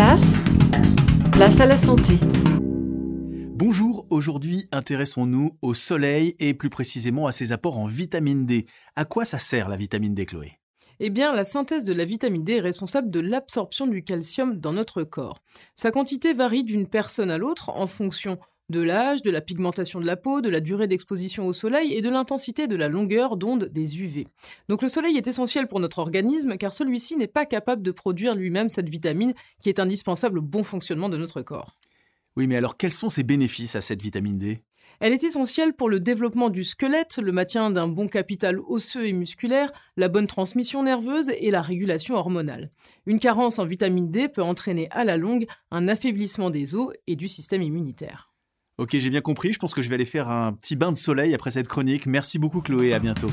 place, place à la santé. Bonjour, aujourd'hui intéressons-nous au soleil et plus précisément à ses apports en vitamine D. À quoi ça sert la vitamine D, Chloé? Eh bien, la synthèse de la vitamine D est responsable de l'absorption du calcium dans notre corps. Sa quantité varie d'une personne à l'autre en fonction de l'âge, de la pigmentation de la peau, de la durée d'exposition au soleil et de l'intensité de la longueur d'onde des UV. Donc le soleil est essentiel pour notre organisme car celui-ci n'est pas capable de produire lui-même cette vitamine qui est indispensable au bon fonctionnement de notre corps. Oui, mais alors quels sont ses bénéfices à cette vitamine D? Elle est essentielle pour le développement du squelette, le maintien d'un bon capital osseux et musculaire, la bonne transmission nerveuse et la régulation hormonale. Une carence en vitamine D peut entraîner à la longue un affaiblissement des os et du système immunitaire. Ok, j'ai bien compris. Je pense que je vais aller faire un petit bain de soleil après cette chronique. Merci beaucoup Chloé, à bientôt.